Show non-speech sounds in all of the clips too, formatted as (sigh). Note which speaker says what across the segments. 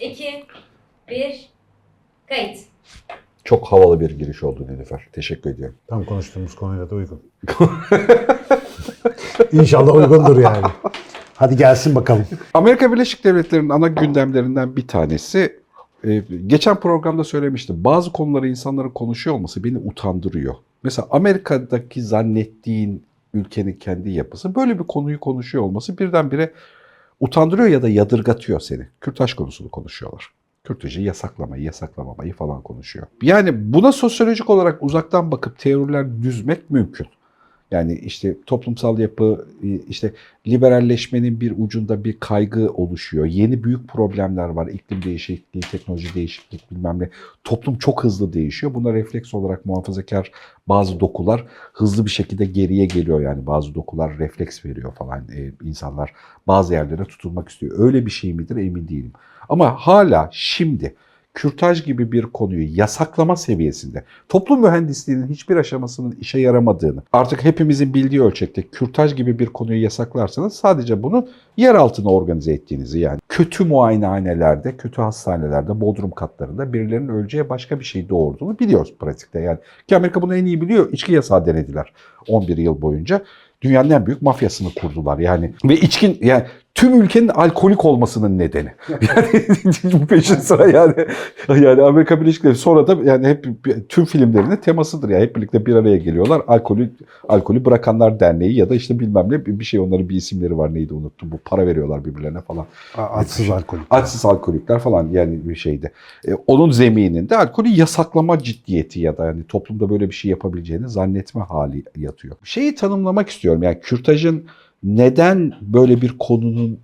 Speaker 1: 2, 1, kayıt.
Speaker 2: Çok havalı bir giriş oldu Nilüfer. Teşekkür ediyorum.
Speaker 3: Tam konuştuğumuz konuyla da uygun. (laughs) İnşallah uygundur yani. Hadi gelsin bakalım.
Speaker 2: Amerika Birleşik Devletleri'nin ana gündemlerinden bir tanesi e, geçen programda söylemiştim. Bazı konuları insanların konuşuyor olması beni utandırıyor. Mesela Amerika'daki zannettiğin ülkenin kendi yapısı böyle bir konuyu konuşuyor olması birdenbire utandırıyor ya da yadırgatıyor seni. Kürtaj konusunu konuşuyorlar. Kürtajı yasaklamayı, yasaklamamayı falan konuşuyor. Yani buna sosyolojik olarak uzaktan bakıp teoriler düzmek mümkün. Yani işte toplumsal yapı, işte liberalleşmenin bir ucunda bir kaygı oluşuyor. Yeni büyük problemler var. İklim değişikliği, teknoloji değişiklik bilmem ne. Toplum çok hızlı değişiyor. Buna refleks olarak muhafazakar bazı dokular hızlı bir şekilde geriye geliyor. Yani bazı dokular refleks veriyor falan. Ee, insanlar bazı yerlere tutulmak istiyor. Öyle bir şey midir emin değilim. Ama hala şimdi kürtaj gibi bir konuyu yasaklama seviyesinde toplum mühendisliğinin hiçbir aşamasının işe yaramadığını artık hepimizin bildiği ölçekte kürtaj gibi bir konuyu yasaklarsanız sadece bunun yer altına organize ettiğinizi yani kötü muayenehanelerde, kötü hastanelerde, bodrum katlarında birilerinin öleceği başka bir şey doğurduğunu biliyoruz pratikte. Yani ki Amerika bunu en iyi biliyor. İçki yasağı denediler 11 yıl boyunca. Dünyanın en büyük mafyasını kurdular yani. Ve içkin yani tüm ülkenin alkolik olmasının nedeni. Yani (laughs) bu peşin sıra yani. Yani Amerika Birleşik Devletleri sonra da yani hep tüm filmlerinin temasıdır yani hep birlikte bir araya geliyorlar. Alkolü alkolü bırakanlar derneği ya da işte bilmem ne bir şey onların bir isimleri var neydi unuttum. Bu para veriyorlar birbirlerine falan.
Speaker 3: Açsız alkol.
Speaker 2: Açsız alkolikler falan yani bir şeydi. E, onun zemininde alkolü yasaklama ciddiyeti ya da yani toplumda böyle bir şey yapabileceğini zannetme hali yatıyor. Şeyi tanımlamak istiyorum yani kürtajın neden böyle bir konunun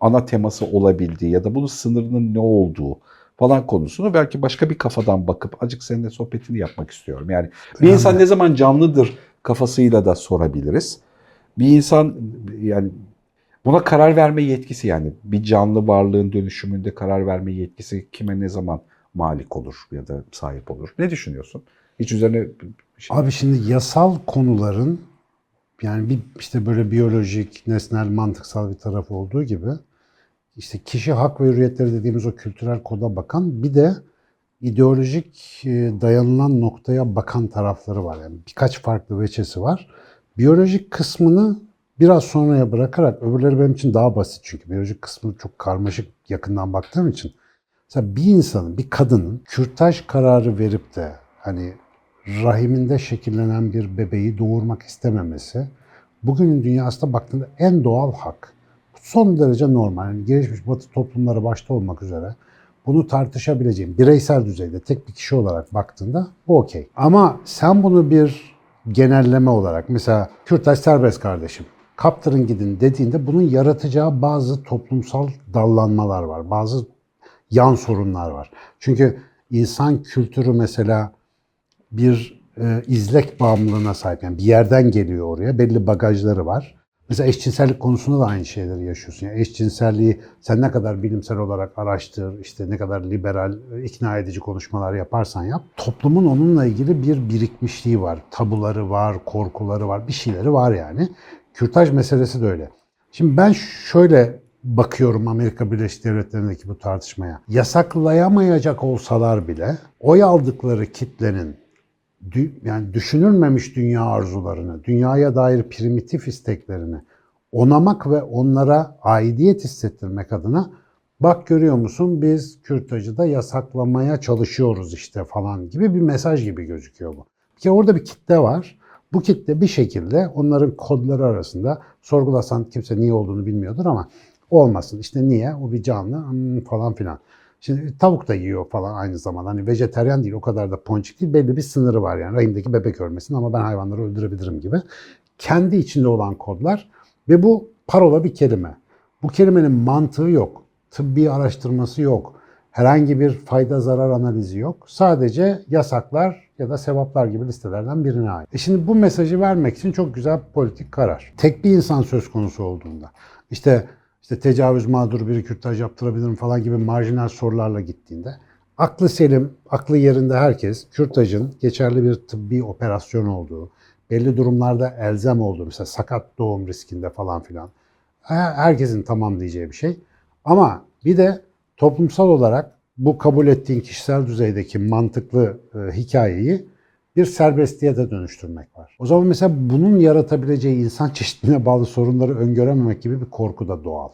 Speaker 2: ana teması olabildiği ya da bunun sınırının ne olduğu falan konusunu belki başka bir kafadan bakıp acık seninle sohbetini yapmak istiyorum. Yani bir insan ne zaman canlıdır kafasıyla da sorabiliriz. Bir insan yani buna karar verme yetkisi yani bir canlı varlığın dönüşümünde karar verme yetkisi kime ne zaman malik olur ya da sahip olur. Ne düşünüyorsun? Hiç üzerine şey...
Speaker 3: Abi şimdi yasal konuların yani bir işte böyle biyolojik, nesnel, mantıksal bir tarafı olduğu gibi işte kişi hak ve hürriyetleri dediğimiz o kültürel koda bakan bir de ideolojik e, dayanılan noktaya bakan tarafları var. Yani birkaç farklı veçesi var. Biyolojik kısmını biraz sonraya bırakarak öbürleri benim için daha basit çünkü biyolojik kısmı çok karmaşık yakından baktığım için. Mesela bir insanın, bir kadının kürtaj kararı verip de hani rahiminde şekillenen bir bebeği doğurmak istememesi bugünün dünyasında baktığında en doğal hak. Son derece normal. Yani gelişmiş batı toplumları başta olmak üzere bunu tartışabileceğim bireysel düzeyde tek bir kişi olarak baktığında bu okey. Ama sen bunu bir genelleme olarak mesela Kürtaj serbest kardeşim kaptırın gidin dediğinde bunun yaratacağı bazı toplumsal dallanmalar var. Bazı yan sorunlar var. Çünkü insan kültürü mesela bir e, izlek bağımlılığına sahip. Yani bir yerden geliyor oraya. Belli bagajları var. Mesela eşcinsellik konusunda da aynı şeyleri yaşıyorsun. Yani eşcinselliği sen ne kadar bilimsel olarak araştır, işte ne kadar liberal, ikna edici konuşmalar yaparsan yap. Toplumun onunla ilgili bir birikmişliği var. Tabuları var, korkuları var, bir şeyleri var yani. Kürtaj meselesi de öyle. Şimdi ben şöyle bakıyorum Amerika Birleşik Devletleri'ndeki bu tartışmaya. Yasaklayamayacak olsalar bile oy aldıkları kitlenin yani düşünülmemiş dünya arzularını, dünyaya dair primitif isteklerini onamak ve onlara aidiyet hissettirmek adına bak görüyor musun biz kürtajı yasaklamaya çalışıyoruz işte falan gibi bir mesaj gibi gözüküyor bu. Bir kere orada bir kitle var. Bu kitle bir şekilde onların kodları arasında sorgulasan kimse niye olduğunu bilmiyordur ama olmasın. İşte niye? O bir canlı hmm, falan filan. Şimdi tavuk da yiyor falan aynı zamanda. Hani vejeteryan değil o kadar da ponçik değil. Belli bir sınırı var yani. Rahimdeki bebek ölmesin ama ben hayvanları öldürebilirim gibi. Kendi içinde olan kodlar ve bu parola bir kelime. Bu kelimenin mantığı yok. Tıbbi araştırması yok. Herhangi bir fayda zarar analizi yok. Sadece yasaklar ya da sevaplar gibi listelerden birine ait. E şimdi bu mesajı vermek için çok güzel politik karar. Tek bir insan söz konusu olduğunda. İşte işte tecavüz mağduru biri kürtaj yaptırabilirim falan gibi marjinal sorularla gittiğinde aklı selim, aklı yerinde herkes kürtajın geçerli bir tıbbi operasyon olduğu, belli durumlarda elzem olduğu, mesela sakat doğum riskinde falan filan herkesin tamam diyeceği bir şey. Ama bir de toplumsal olarak bu kabul ettiğin kişisel düzeydeki mantıklı e, hikayeyi bir serbestliğe de dönüştürmek var. O zaman mesela bunun yaratabileceği insan çeşitliliğine bağlı sorunları öngörememek gibi bir korku da doğal.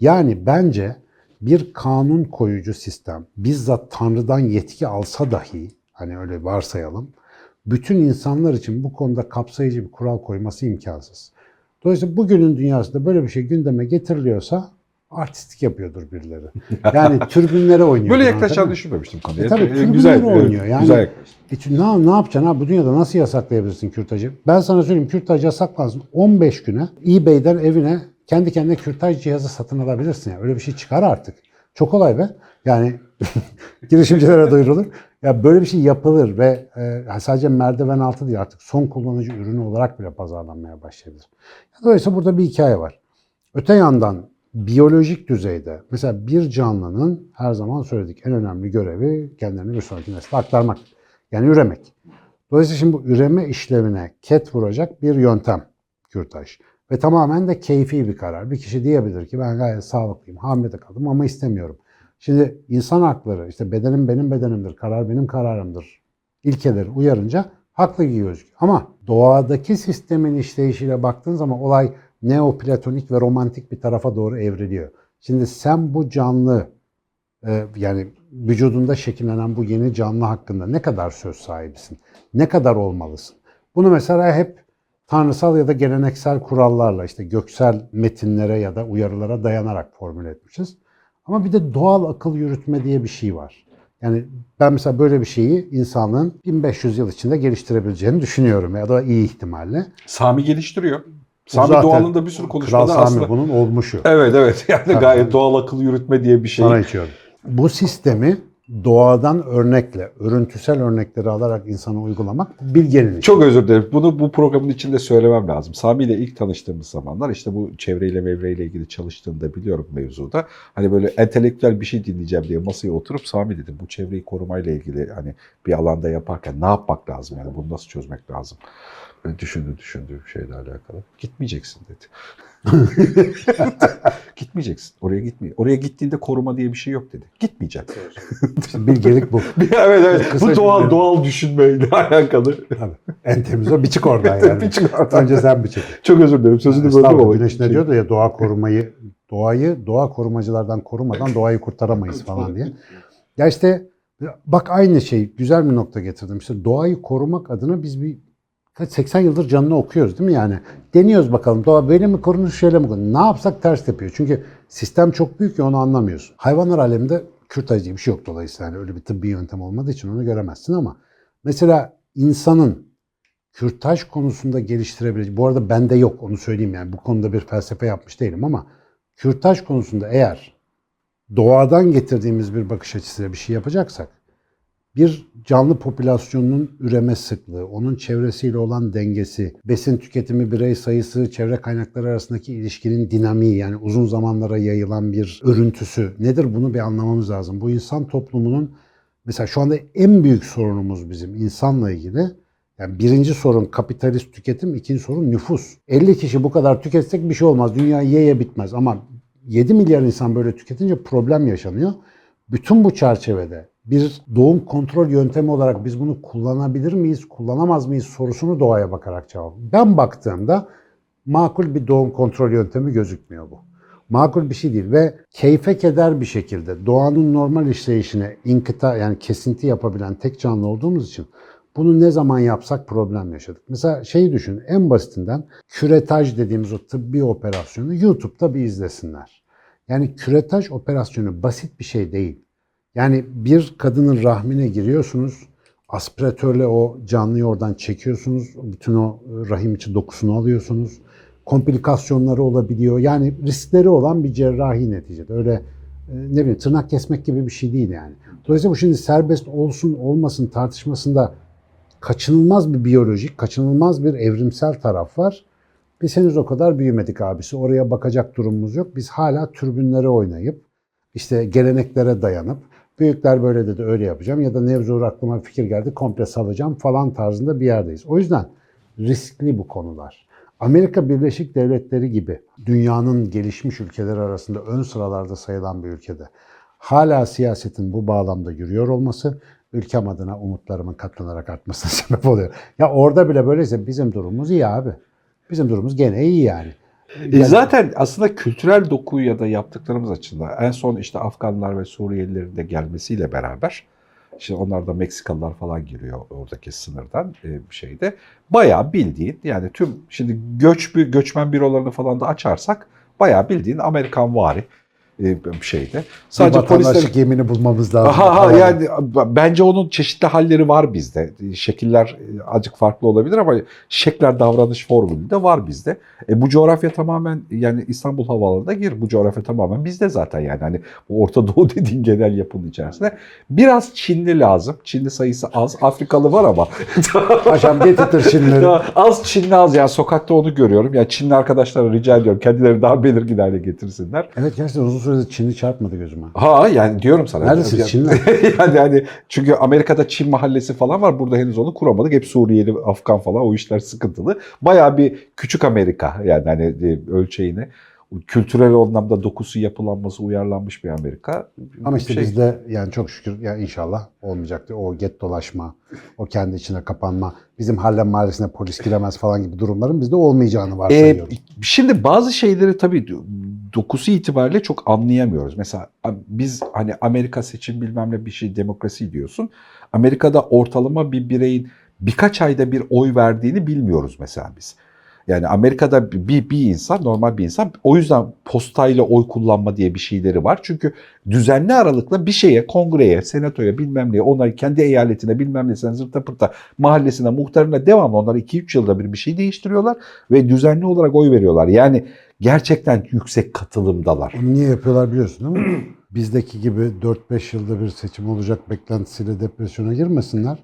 Speaker 3: Yani bence bir kanun koyucu sistem bizzat Tanrı'dan yetki alsa dahi hani öyle varsayalım bütün insanlar için bu konuda kapsayıcı bir kural koyması imkansız. Dolayısıyla bugünün dünyasında böyle bir şey gündeme getiriliyorsa artistik yapıyordur birileri. Yani (laughs) türbünlere oynuyor.
Speaker 2: Böyle yaklaşacağını düşünmemiştim konuya.
Speaker 3: E tabii, tribünler
Speaker 2: güzel,
Speaker 3: oynuyor. Yani-
Speaker 2: güzel yaklaştın.
Speaker 3: E ne, ne yapacaksın ha? Bu dünyada nasıl yasaklayabilirsin kürtajı? Ben sana söyleyeyim kürtaj yasaklansın. 15 güne eBay'den evine kendi kendine kürtaj cihazı satın alabilirsin. Yani. Öyle bir şey çıkar artık. Çok kolay be. Yani (laughs) girişimcilere duyurulur. Ya böyle bir şey yapılır ve e, sadece merdiven altı değil artık son kullanıcı ürünü olarak bile pazarlanmaya başlayabilir. Dolayısıyla burada bir hikaye var. Öte yandan biyolojik düzeyde mesela bir canlının her zaman söyledik en önemli görevi kendilerini bir sonraki nesle aktarmak. Yani üremek. Dolayısıyla şimdi bu üreme işlevine ket vuracak bir yöntem kürtaj. Ve tamamen de keyfi bir karar. Bir kişi diyebilir ki ben gayet sağlıklıyım, hamile kaldım ama istemiyorum. Şimdi insan hakları, işte bedenim benim bedenimdir, karar benim kararımdır ilkeleri uyarınca haklı gibi gözüküyor. Ama doğadaki sistemin işleyişiyle baktığın zaman olay neoplatonik ve romantik bir tarafa doğru evriliyor. Şimdi sen bu canlı e, yani vücudunda şekillenen bu yeni canlı hakkında ne kadar söz sahibisin? Ne kadar olmalısın? Bunu mesela hep tanrısal ya da geleneksel kurallarla işte göksel metinlere ya da uyarılara dayanarak formüle etmişiz. Ama bir de doğal akıl yürütme diye bir şey var. Yani ben mesela böyle bir şeyi insanlığın 1500 yıl içinde geliştirebileceğini düşünüyorum ya da iyi ihtimalle.
Speaker 2: Sami geliştiriyor. Sami
Speaker 3: zaten
Speaker 2: doğalında bir sürü
Speaker 3: Kral
Speaker 2: konuşmada
Speaker 3: Sami
Speaker 2: aslında.
Speaker 3: bunun olmuşu.
Speaker 2: Evet evet (laughs) yani gayet doğal akıl yürütme diye bir şey.
Speaker 3: Sana içiyorum. Bu sistemi doğadan örnekle, örüntüsel örnekleri alarak insana uygulamak bilgenin işi.
Speaker 2: Çok özür dilerim. Bunu bu programın içinde söylemem lazım. Sami ile ilk tanıştığımız zamanlar işte bu çevreyle mevreyle ilgili çalıştığını da biliyorum mevzuda. Hani böyle entelektüel bir şey dinleyeceğim diye masaya oturup Sami dedim bu çevreyi korumayla ilgili hani bir alanda yaparken ne yapmak lazım yani bunu nasıl çözmek lazım? Böyle düşündü düşündü şeyle alakalı. Gitmeyeceksin dedi. (laughs) Gitmeyeceksin. Oraya gitmeye. Oraya gittiğinde koruma diye bir şey yok dedi. Gitmeyeceksin.
Speaker 3: İşte bilgelik bu. (laughs)
Speaker 2: evet evet.
Speaker 3: Kısa
Speaker 2: Bu doğal
Speaker 3: cümle.
Speaker 2: doğal düşünmeyle (laughs) alakalı.
Speaker 3: Tabii. En temiz o. Bir çık oradan yani.
Speaker 2: Bir çık oradan.
Speaker 3: Önce sen bir çık.
Speaker 2: Çok özür dilerim. Sözünü böldüm
Speaker 3: Estağfurullah.
Speaker 2: ama.
Speaker 3: Güneş ne diyordu ya doğa korumayı, doğayı doğa korumacılardan korumadan doğayı kurtaramayız falan diye. Ya işte bak aynı şey güzel bir nokta getirdim. İşte doğayı korumak adına biz bir kaç 80 yıldır canını okuyoruz değil mi yani? Deniyoruz bakalım doğa böyle mi korunur şöyle mi korunur? Ne yapsak ters yapıyor. Çünkü sistem çok büyük ya onu anlamıyorsun. Hayvanlar aleminde kürtaj diye bir şey yok dolayısıyla. Yani öyle bir tıbbi yöntem olmadığı için onu göremezsin ama mesela insanın kürtaj konusunda geliştirebileceği, bu arada bende yok onu söyleyeyim yani bu konuda bir felsefe yapmış değilim ama kürtaj konusunda eğer doğadan getirdiğimiz bir bakış açısıyla bir şey yapacaksak bir canlı popülasyonunun üreme sıklığı, onun çevresiyle olan dengesi, besin tüketimi, birey sayısı, çevre kaynakları arasındaki ilişkinin dinamiği yani uzun zamanlara yayılan bir örüntüsü nedir bunu bir anlamamız lazım. Bu insan toplumunun mesela şu anda en büyük sorunumuz bizim insanla ilgili yani birinci sorun kapitalist tüketim, ikinci sorun nüfus. 50 kişi bu kadar tüketsek bir şey olmaz. Dünya ye ye bitmez ama 7 milyar insan böyle tüketince problem yaşanıyor. Bütün bu çerçevede bir doğum kontrol yöntemi olarak biz bunu kullanabilir miyiz, kullanamaz mıyız sorusunu doğaya bakarak cevap. Ben baktığımda makul bir doğum kontrol yöntemi gözükmüyor bu. Makul bir şey değil ve keyfe keder bir şekilde doğanın normal işleyişine inkıta yani kesinti yapabilen tek canlı olduğumuz için bunu ne zaman yapsak problem yaşadık. Mesela şeyi düşün en basitinden küretaj dediğimiz o tıbbi operasyonu YouTube'da bir izlesinler. Yani küretaj operasyonu basit bir şey değil. Yani bir kadının rahmine giriyorsunuz, aspiratörle o canlıyı oradan çekiyorsunuz, bütün o rahim içi dokusunu alıyorsunuz. Komplikasyonları olabiliyor. Yani riskleri olan bir cerrahi neticede. Öyle e, ne bileyim tırnak kesmek gibi bir şey değil yani. Dolayısıyla bu şimdi serbest olsun olmasın tartışmasında kaçınılmaz bir biyolojik, kaçınılmaz bir evrimsel taraf var. Biz henüz o kadar büyümedik abisi. Oraya bakacak durumumuz yok. Biz hala türbünlere oynayıp, işte geleneklere dayanıp, büyükler böyle dedi öyle yapacağım ya da Nevzur aklıma fikir geldi komple salacağım falan tarzında bir yerdeyiz. O yüzden riskli bu konular. Amerika Birleşik Devletleri gibi dünyanın gelişmiş ülkeleri arasında ön sıralarda sayılan bir ülkede hala siyasetin bu bağlamda yürüyor olması ülkem adına umutlarımın katlanarak artmasına (laughs) sebep oluyor. Ya orada bile böyleyse bizim durumumuz iyi abi. Bizim durumumuz gene iyi yani.
Speaker 2: E zaten aslında kültürel doku ya da yaptıklarımız açısından en son işte Afganlar ve Suriyelilerin de gelmesiyle beraber işte onlar da Meksikalılar falan giriyor oradaki sınırdan e, bir şeyde. Bayağı bildiğin yani tüm şimdi göç bir göçmen bürolarını falan da açarsak bayağı bildiğin Amerikan vari e, şeyde.
Speaker 3: Sadece
Speaker 2: polisler
Speaker 3: yemini bulmamız lazım.
Speaker 2: Ha,
Speaker 3: Falan.
Speaker 2: yani bence onun çeşitli halleri var bizde. Şekiller e, azıcık farklı olabilir ama şekler davranış formülü de var bizde. E, bu coğrafya tamamen yani İstanbul Havaalanı'na gir. Bu coğrafya tamamen bizde zaten yani. Hani bu Orta Doğu (laughs) dediğin genel yapının içerisinde. Biraz Çinli lazım. Çinli sayısı az. Afrikalı var ama. (laughs)
Speaker 3: Paşam getirtir.
Speaker 2: Ya az Çinli az yani sokakta onu görüyorum. Ya Çinli arkadaşlara rica ediyorum kendileri daha belirgin hale getirsinler.
Speaker 3: Evet gerçekten uzun süredir Çinli çarpmadı gözüme.
Speaker 2: Ha yani diyorum sana.
Speaker 3: Neredesin, (laughs)
Speaker 2: Yani-
Speaker 3: Çinli?
Speaker 2: yani hani çünkü Amerika'da Çin mahallesi falan var. Burada henüz onu kuramadık. Hep Suriyeli, Afgan falan o işler sıkıntılı. Bayağı bir küçük Amerika yani hani e, ölçeğine. Kültürel anlamda dokusu yapılanması uyarlanmış bir Amerika.
Speaker 3: Ama işte
Speaker 2: Şey-
Speaker 3: bizde yani çok şükür ya inşallah olmayacaktı. O get dolaşma, o kendi içine kapanma, bizim Harlem mahallesine polis giremez falan gibi durumların bizde olmayacağını
Speaker 2: Ee,
Speaker 3: varsayıyorum.
Speaker 2: şimdi bazı şeyleri tabii dokusu itibariyle çok anlayamıyoruz. Mesela biz hani Amerika seçim bilmem ne bir şey demokrasi diyorsun. Amerika'da ortalama bir bireyin birkaç ayda bir oy verdiğini bilmiyoruz mesela biz. Yani Amerika'da bir, bir insan, normal bir insan o yüzden postayla oy kullanma diye bir şeyleri var. Çünkü düzenli aralıkla bir şeye, kongreye, senatoya bilmem neye, ona kendi eyaletine bilmem nesine zırta pırta mahallesine, muhtarına devamlı onlar 2-3 yılda bir bir şey değiştiriyorlar ve düzenli olarak oy veriyorlar. Yani gerçekten yüksek katılımdalar.
Speaker 3: Niye yapıyorlar biliyorsun değil mi? (clears throat) Bizdeki gibi 4-5 yılda bir seçim olacak beklentisiyle depresyona girmesinler.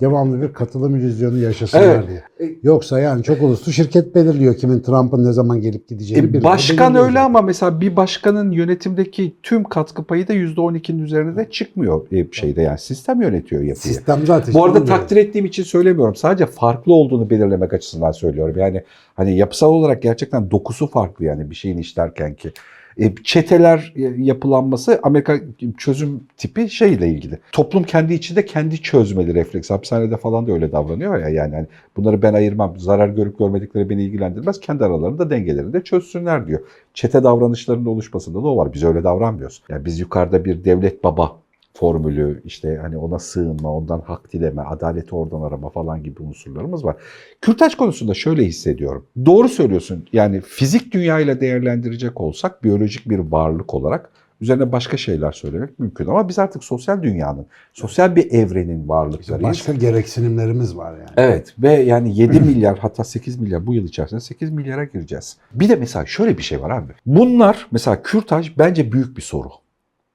Speaker 3: Devamlı bir katılım illüzyonu yaşasınlar
Speaker 2: Evet.
Speaker 3: diye. Yoksa yani çok uluslu şirket belirliyor kimin Trump'ın ne zaman gelip gideceğini.
Speaker 2: E, başkan öyle
Speaker 3: zaten.
Speaker 2: ama mesela bir başkanın yönetimdeki tüm katkı payı da %12'nin üzerine de çıkmıyor e, şeyde yani sistem yönetiyor yapıyı.
Speaker 3: Sistem zaten.
Speaker 2: Bu arada takdir ettiğim için söylemiyorum. Sadece farklı olduğunu belirlemek açısından söylüyorum. Yani hani yapısal olarak gerçekten dokusu farklı yani bir şeyin işlerken ki. E, çeteler e, yapılanması Amerika çözüm tipi şeyle ilgili. Toplum kendi içinde kendi çözmeli refleks. Hapishanede falan da öyle davranıyor ya yani hani bunları ben ayırmam. Zarar görüp görmedikleri beni ilgilendirmez. Kendi aralarında dengelerini de çözsünler diyor. Çete davranışlarının oluşmasında da o var. Biz öyle davranmıyoruz. Yani biz yukarıda bir devlet baba formülü işte hani ona sığınma, ondan hak dileme, adaleti oradan arama falan gibi unsurlarımız var. Kürtaj konusunda şöyle hissediyorum. Doğru söylüyorsun. Yani fizik dünyayla değerlendirecek olsak biyolojik bir varlık olarak üzerine başka şeyler söylemek mümkün ama biz artık sosyal dünyanın, sosyal bir evrenin varlıklarıyız.
Speaker 3: başka gereksinimlerimiz var yani.
Speaker 2: Evet ve yani 7 milyar hatta 8 milyar bu yıl içerisinde 8 milyara gireceğiz. Bir de mesela şöyle bir şey var abi. Bunlar mesela kürtaj bence büyük bir soru.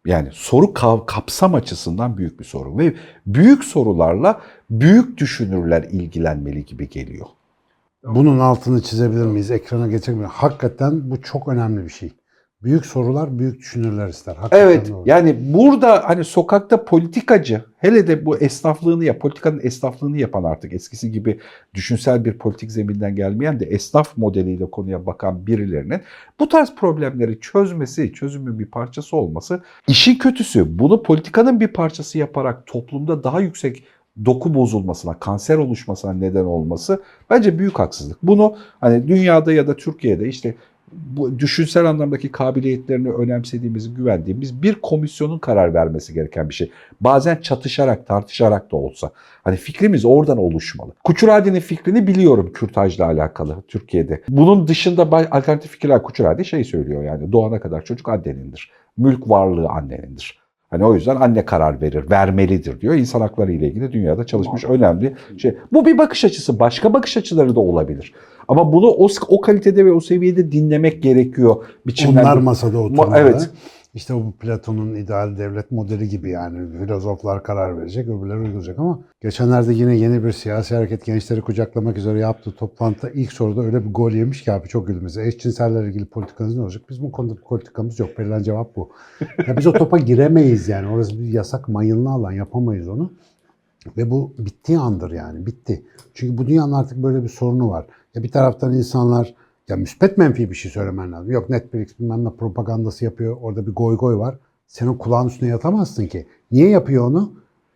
Speaker 2: Yani soru kapsam açısından büyük bir soru ve büyük sorularla büyük düşünürler ilgilenmeli gibi geliyor.
Speaker 3: Bunun altını çizebilir miyiz? Ekrana geçebilir miyiz? Hakikaten bu çok önemli bir şey. Büyük sorular büyük düşünürler ister. Hakikaten
Speaker 2: Evet
Speaker 3: doğru.
Speaker 2: yani burada hani sokakta politikacı hele de bu esnaflığını ya politikanın esnaflığını yapan artık eskisi gibi düşünsel bir politik zeminden gelmeyen de esnaf modeliyle konuya bakan birilerinin bu tarz problemleri çözmesi, çözümün bir parçası olması işin kötüsü bunu politikanın bir parçası yaparak toplumda daha yüksek doku bozulmasına, kanser oluşmasına neden olması bence büyük haksızlık. Bunu hani dünyada ya da Türkiye'de işte bu düşünsel anlamdaki kabiliyetlerini önemsediğimiz, güvendiğimiz bir komisyonun karar vermesi gereken bir şey. Bazen çatışarak, tartışarak da olsa. Hani fikrimiz oradan oluşmalı. Kuçuradi'nin fikrini biliyorum kürtajla alakalı Türkiye'de. Bunun dışında alternatif fikirler Kuçuradi şey söylüyor yani doğana kadar çocuk annenindir. Mülk varlığı annenindir. Hani o yüzden anne karar verir, vermelidir diyor. İnsan hakları ile ilgili dünyada çalışmış önemli şey. Bu bir bakış açısı. Başka bakış açıları da olabilir. Ama bunu o, o kalitede ve o seviyede dinlemek gerekiyor. Biçimler.
Speaker 3: Onlar masada oturmalı.
Speaker 2: evet.
Speaker 3: İşte bu Platon'un ideal devlet modeli gibi yani filozoflar karar verecek, öbürleri uygulayacak ama geçenlerde yine yeni bir siyasi hareket gençleri kucaklamak üzere yaptığı toplantıda ilk soruda öyle bir gol yemiş ki abi çok güldüm. Eşcinsellerle ilgili politikanız ne olacak? Bizim bu konuda bir politikamız yok. Verilen cevap bu. Ya biz o topa giremeyiz yani. Orası bir yasak mayınlı alan. Yapamayız onu. Ve bu bittiği andır yani. Bitti. Çünkü bu dünyanın artık böyle bir sorunu var. Ya bir taraftan insanlar ya müspet menfi bir şey söylemen lazım. Yok Netflix bilmem ne propagandası yapıyor. Orada bir goy goy var. Sen o kulağın üstüne yatamazsın ki. Niye yapıyor onu?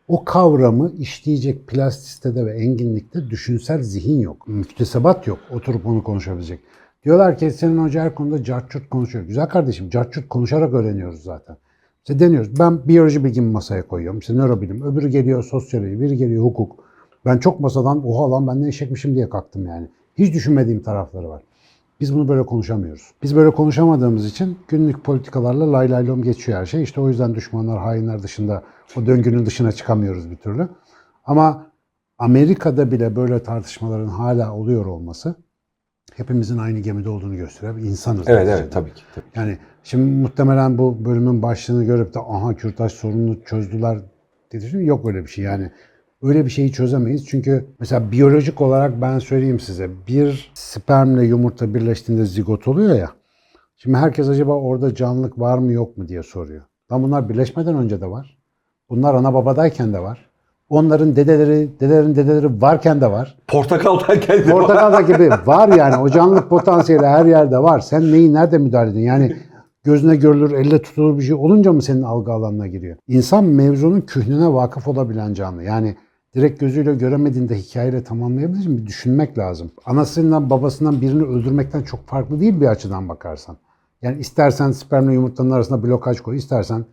Speaker 3: O kavramı işleyecek plastisitede ve enginlikte düşünsel zihin yok. Müktesebat yok. Oturup onu konuşabilecek. Diyorlar ki senin hoca her konuda carçurt konuşuyor. Güzel kardeşim carçurt konuşarak öğreniyoruz zaten. İşte deniyoruz. Ben biyoloji bilgimi masaya koyuyorum. İşte nörobilim. Öbürü geliyor sosyoloji. Biri geliyor hukuk. Ben çok masadan oha lan ben ne eşekmişim diye kalktım yani. Hiç düşünmediğim tarafları var. Biz bunu böyle konuşamıyoruz. Biz böyle konuşamadığımız için günlük politikalarla lay lay lom geçiyor her şey. İşte o yüzden düşmanlar, hainler dışında o döngünün dışına çıkamıyoruz bir türlü. Ama Amerika'da bile böyle tartışmaların hala oluyor olması hepimizin aynı gemide olduğunu gösteriyor. İnsanız.
Speaker 2: Evet evet tabii ki. Tabii.
Speaker 3: Yani şimdi muhtemelen bu bölümün başlığını görüp de aha kürtaj sorununu çözdüler dedi. Yok öyle bir şey yani. Öyle bir şeyi çözemeyiz. Çünkü mesela biyolojik olarak ben söyleyeyim size bir spermle yumurta birleştiğinde zigot oluyor ya. Şimdi herkes acaba orada canlılık var mı yok mu diye soruyor. Lan bunlar birleşmeden önce de var. Bunlar ana babadayken de var. Onların dedeleri, dedelerin dedeleri varken de var.
Speaker 2: Portakaldayken de
Speaker 3: Portakalda gibi var yani. O canlılık potansiyeli her yerde var. Sen neyi nerede müdahale ediyorsun? Yani gözüne görülür, elle tutulur bir şey olunca mı senin algı alanına giriyor? İnsan mevzunun kühnüne vakıf olabilen canlı. Yani direkt gözüyle göremediğinde hikayeyle tamamlayabilir bir düşünmek lazım. Anasından babasından birini öldürmekten çok farklı değil bir açıdan bakarsan. Yani istersen spermle yumurtanın arasında blokaj koy, istersen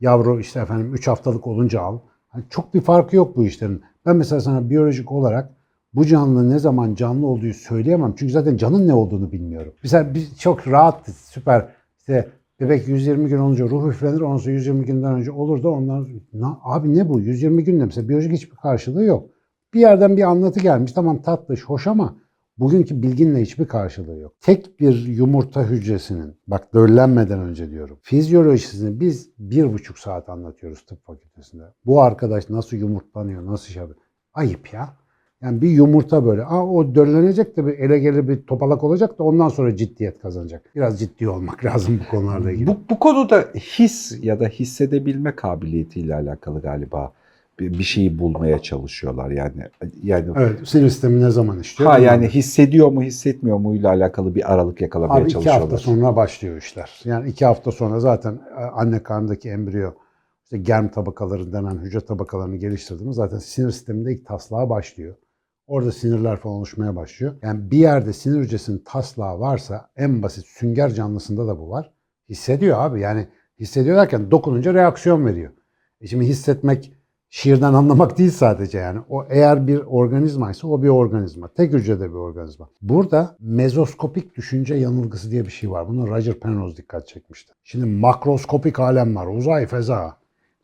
Speaker 3: yavru işte efendim 3 haftalık olunca al. Hani çok bir farkı yok bu işlerin. Ben mesela sana biyolojik olarak bu canlı ne zaman canlı olduğu söyleyemem. Çünkü zaten canın ne olduğunu bilmiyorum. Mesela biz çok rahat, süper. İşte bebek 120 gün olunca ruh üflenir. Ondan sonra 120 günden önce olur da ondan Na- abi ne bu? 120 günde mesela biyolojik hiçbir karşılığı yok. Bir yerden bir anlatı gelmiş. Tamam tatlış, hoş ama bugünkü bilginle hiçbir karşılığı yok. Tek bir yumurta hücresinin, bak döllenmeden önce diyorum, fizyolojisini biz bir buçuk saat anlatıyoruz tıp fakültesinde. Bu arkadaş nasıl yumurtlanıyor, nasıl şey yapıyor? Ayıp ya. Yani bir yumurta böyle. Aa, o döllenecek de bir ele gelir bir topalak olacak da ondan sonra ciddiyet kazanacak. Biraz ciddi olmak (laughs) lazım bu konularla ilgili.
Speaker 2: Bu, bu konuda his ya da hissedebilme kabiliyetiyle alakalı galiba bir, bir şeyi bulmaya çalışıyorlar yani. Yani
Speaker 3: Evet, sinir sistemi ne zaman işliyor?
Speaker 2: ha yani hissediyor mu hissetmiyor mu ile alakalı bir aralık yakalamaya
Speaker 3: Abi iki
Speaker 2: çalışıyorlar.
Speaker 3: hafta sonra başlıyor işler. Yani iki hafta sonra zaten e, anne karnındaki embriyo işte germ tabakaları denen hücre tabakalarını geliştirdiğimiz zaten sinir sisteminde ilk taslağa başlıyor. Orada sinirler falan oluşmaya başlıyor. Yani bir yerde sinir hücresinin taslağı varsa en basit sünger canlısında da bu var. Hissediyor abi yani hissediyor derken dokununca reaksiyon veriyor. E şimdi hissetmek şiirden (laughs) anlamak değil sadece yani. O eğer bir organizmaysa o bir organizma. Tek hücrede bir organizma. Burada mezoskopik düşünce yanılgısı diye bir şey var. Bunu Roger Penrose dikkat çekmişti. Şimdi makroskopik alem var. Uzay, feza.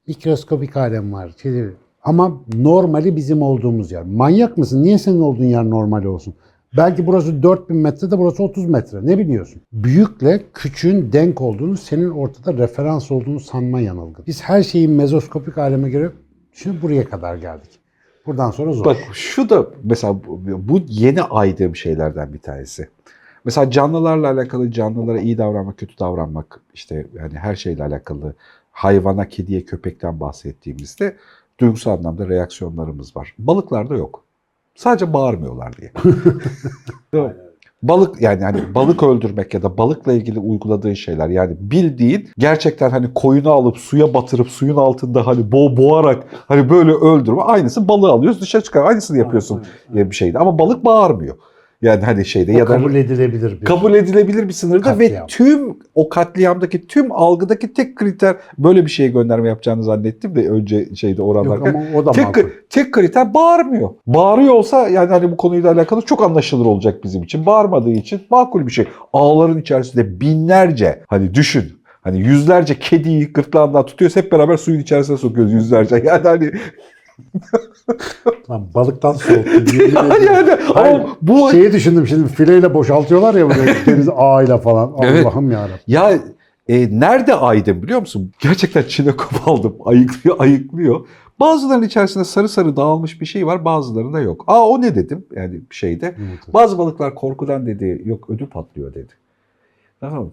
Speaker 3: Mikroskopik alem var. Şey, ama normali bizim olduğumuz yer. Manyak mısın? Niye senin olduğun yer normal olsun? Belki burası 4000 metre de burası 30 metre. Ne biliyorsun? Büyükle küçüğün denk olduğunu, senin ortada referans olduğunu sanma yanılgı. Biz her şeyi mezoskopik aleme göre şimdi buraya kadar geldik. Buradan sonra zor.
Speaker 2: Bak şu da mesela bu, yeni aydığım şeylerden bir tanesi. Mesela canlılarla alakalı canlılara iyi davranmak, kötü davranmak işte yani her şeyle alakalı hayvana, kediye, köpekten bahsettiğimizde duygusal anlamda reaksiyonlarımız var. Balıklarda yok. Sadece bağırmıyorlar diye. (laughs) Balık yani hani balık öldürmek ya da balıkla ilgili uyguladığın şeyler yani bildiğin gerçekten hani koyunu alıp suya batırıp suyun altında hani bo boğarak hani böyle öldürme aynısı balığı alıyoruz dışarı çıkar aynısını yapıyorsun diye bir şeydi ama balık bağırmıyor. Yani hani şeyde
Speaker 3: O
Speaker 2: ya da
Speaker 3: kabul edilebilir bir.
Speaker 2: kabul edilebilir bir sınırda ve
Speaker 3: Katliam.
Speaker 2: tüm o katliamdaki tüm algıdaki tek kriter böyle bir şeye gönderme yapacağını zannettim de önce şeyde
Speaker 3: Yok
Speaker 2: oranlarken.
Speaker 3: ama o da
Speaker 2: Tek,
Speaker 3: makul.
Speaker 2: tek kriter bağırmıyor. Bağırıyor olsa yani hani bu konuyla alakalı çok anlaşılır olacak bizim için. Bağırmadığı için makul bir şey. Ağların içerisinde binlerce hani düşün. Hani yüzlerce kediyi gırtlağından tutuyoruz hep beraber suyun içerisine sokuyoruz yüzlerce. (laughs) Yani hani
Speaker 3: Lan balıktan soğuttu. (laughs)
Speaker 2: yani,
Speaker 3: Hayır,
Speaker 2: ama bu
Speaker 3: Şeyi düşündüm şimdi fileyle boşaltıyorlar ya böyle (laughs) deniz ağıyla falan.
Speaker 2: Evet.
Speaker 3: Allah'ım yarabbim.
Speaker 2: Ya e, nerede aydın biliyor musun? Gerçekten çinekop (laughs) aldım. Ayıklıyor, ayıklıyor. Bazılarının içerisinde sarı sarı dağılmış bir şey var, bazılarında yok. Aa o ne dedim yani şeyde.
Speaker 3: Yumurta.
Speaker 2: Bazı balıklar korkudan dedi, yok ödü patlıyor dedi. Tamam?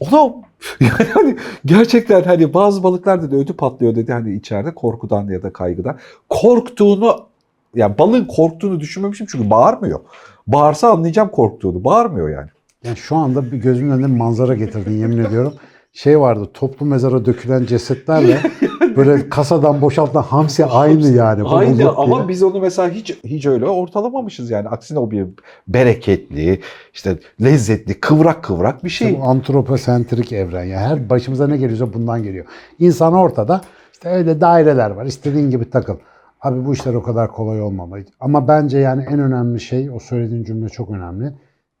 Speaker 2: Ona (laughs) yani hani gerçekten hani bazı balıklar dedi ödü patlıyor dedi hani içeride korkudan ya da kaygıdan. Korktuğunu yani balığın korktuğunu düşünmemişim çünkü bağırmıyor. Bağırsa anlayacağım korktuğunu. Bağırmıyor yani.
Speaker 3: Yani şu anda bir gözümün önünde manzara getirdin yemin ediyorum. Şey vardı toplu mezara dökülen cesetlerle (laughs) böyle kasadan boşaltılan hamsi aynı yani.
Speaker 2: Aynı ama
Speaker 3: diye.
Speaker 2: biz onu mesela hiç hiç öyle ortalamamışız yani. Aksine o bir bereketli, işte lezzetli, kıvrak kıvrak bir
Speaker 3: İşte
Speaker 2: şey.
Speaker 3: bu antroposentrik evren. Yani her başımıza ne geliyorsa bundan geliyor. İnsan ortada. işte öyle daireler var. İstediğin gibi takıl. Abi bu işler o kadar kolay olmamalı. Ama bence yani en önemli şey o söylediğin cümle çok önemli.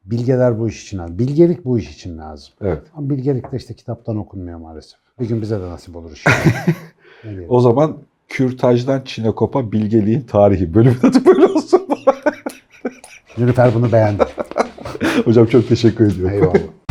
Speaker 3: Bilgeler bu iş için lazım. Bilgelik bu iş için lazım.
Speaker 2: Evet.
Speaker 3: Ama bilgelik de işte kitaptan okunmuyor maalesef. Bir gün bize de nasip olur inşallah. (laughs)
Speaker 2: O zaman kürtajdan Çinekop'a bilgeliğin tarihi bölümün adı böyle olsun.
Speaker 3: Nilüfer bunu beğendi. (laughs)
Speaker 2: Hocam çok teşekkür ediyorum.
Speaker 3: Eyvallah.